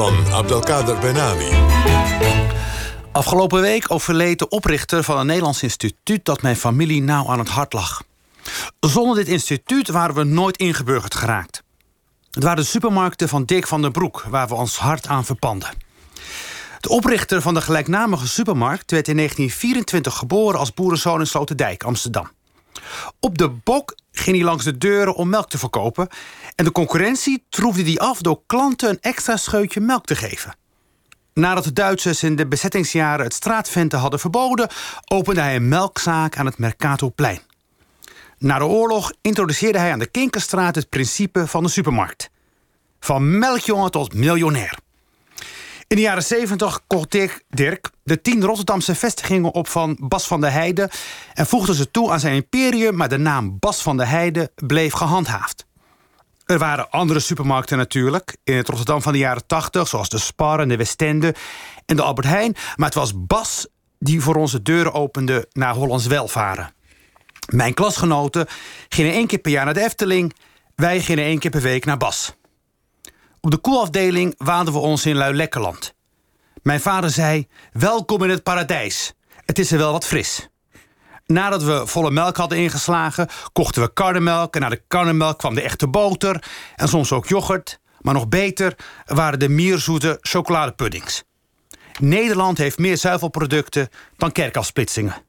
van Abdelkader Benali. Afgelopen week overleed de oprichter van een Nederlands instituut dat mijn familie nauw aan het hart lag. Zonder dit instituut waren we nooit ingeburgerd geraakt. Het waren de supermarkten van Dick van der Broek waar we ons hart aan verpanden. De oprichter van de gelijknamige supermarkt werd in 1924 geboren als boerenzoon in Sloterdijk, Amsterdam. Op de bok ging hij langs de deuren om melk te verkopen. En de concurrentie troefde die af door klanten een extra scheutje melk te geven. Nadat de Duitsers in de bezettingsjaren het straatventen hadden verboden, opende hij een melkzaak aan het Mercatoplein. Na de oorlog introduceerde hij aan de Kinkerstraat het principe van de supermarkt. Van melkjongen tot miljonair. In de jaren 70 kocht Dirk de tien Rotterdamse vestigingen op van Bas van der Heijden... en voegde ze toe aan zijn imperium, maar de naam Bas van der Heijden bleef gehandhaafd. Er waren andere supermarkten natuurlijk, in het Rotterdam van de jaren 80... zoals de Spar en de Westende en de Albert Heijn... maar het was Bas die voor onze deuren opende naar Hollands welvaren. Mijn klasgenoten gingen één keer per jaar naar de Efteling... wij gingen één keer per week naar Bas... Op de koelafdeling waanden we ons in Luilekkerland. Mijn vader zei, welkom in het paradijs. Het is er wel wat fris. Nadat we volle melk hadden ingeslagen, kochten we karnemelk... en na de karnemelk kwam de echte boter en soms ook yoghurt. Maar nog beter waren de mierzoete chocoladepuddings. Nederland heeft meer zuivelproducten dan kerkafsplitsingen.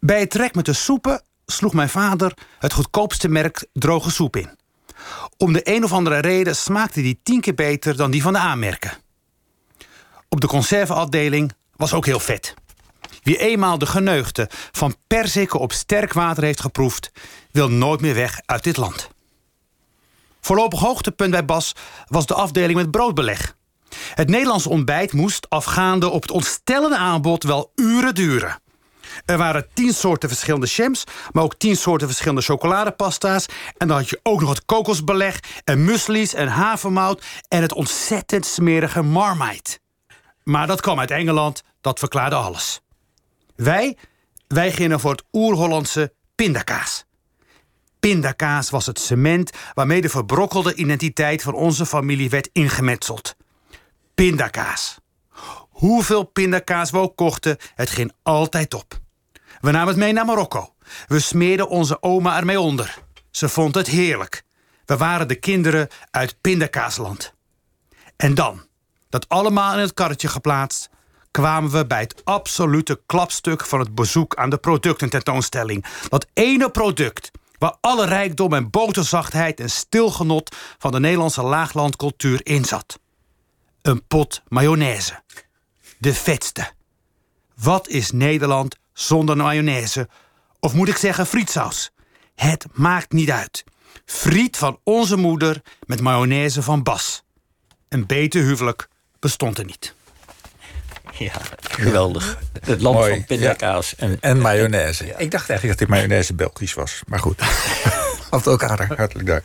Bij het trek met de soepen sloeg mijn vader het goedkoopste merk droge soep in. Om de een of andere reden smaakte die tien keer beter dan die van de aanmerken. Op de conserveafdeling was ook heel vet. Wie eenmaal de geneugde van perziken op sterk water heeft geproefd... wil nooit meer weg uit dit land. Voorlopig hoogtepunt bij Bas was de afdeling met broodbeleg. Het Nederlandse ontbijt moest, afgaande op het ontstellende aanbod... wel uren duren. Er waren tien soorten verschillende jams, maar ook tien soorten verschillende chocoladepasta's. En dan had je ook nog het kokosbeleg en muesli's en havermout... en het ontzettend smerige marmite. Maar dat kwam uit Engeland, dat verklaarde alles. Wij, wij gingen voor het oer-Hollandse pindakaas. Pindakaas was het cement waarmee de verbrokkelde identiteit van onze familie werd ingemetseld. Pindakaas. Hoeveel pindakaas we ook kochten, het ging altijd op. We namen het mee naar Marokko. We smeerden onze oma ermee onder. Ze vond het heerlijk. We waren de kinderen uit pindakaasland. En dan, dat allemaal in het karretje geplaatst... kwamen we bij het absolute klapstuk van het bezoek aan de productententoonstelling. Dat ene product waar alle rijkdom en boterzachtheid en stilgenot... van de Nederlandse laaglandcultuur in zat. Een pot mayonaise. De vetste. Wat is Nederland zonder mayonaise? Of moet ik zeggen frietsaus? Het maakt niet uit. Friet van onze moeder met mayonaise van Bas. Een beter huwelijk bestond er niet. Ja, geweldig. Het land van pindakaas. En, en mayonaise. Ik dacht eigenlijk dat die mayonaise Belgisch was. Maar goed. Af elkaar, hartelijk dank.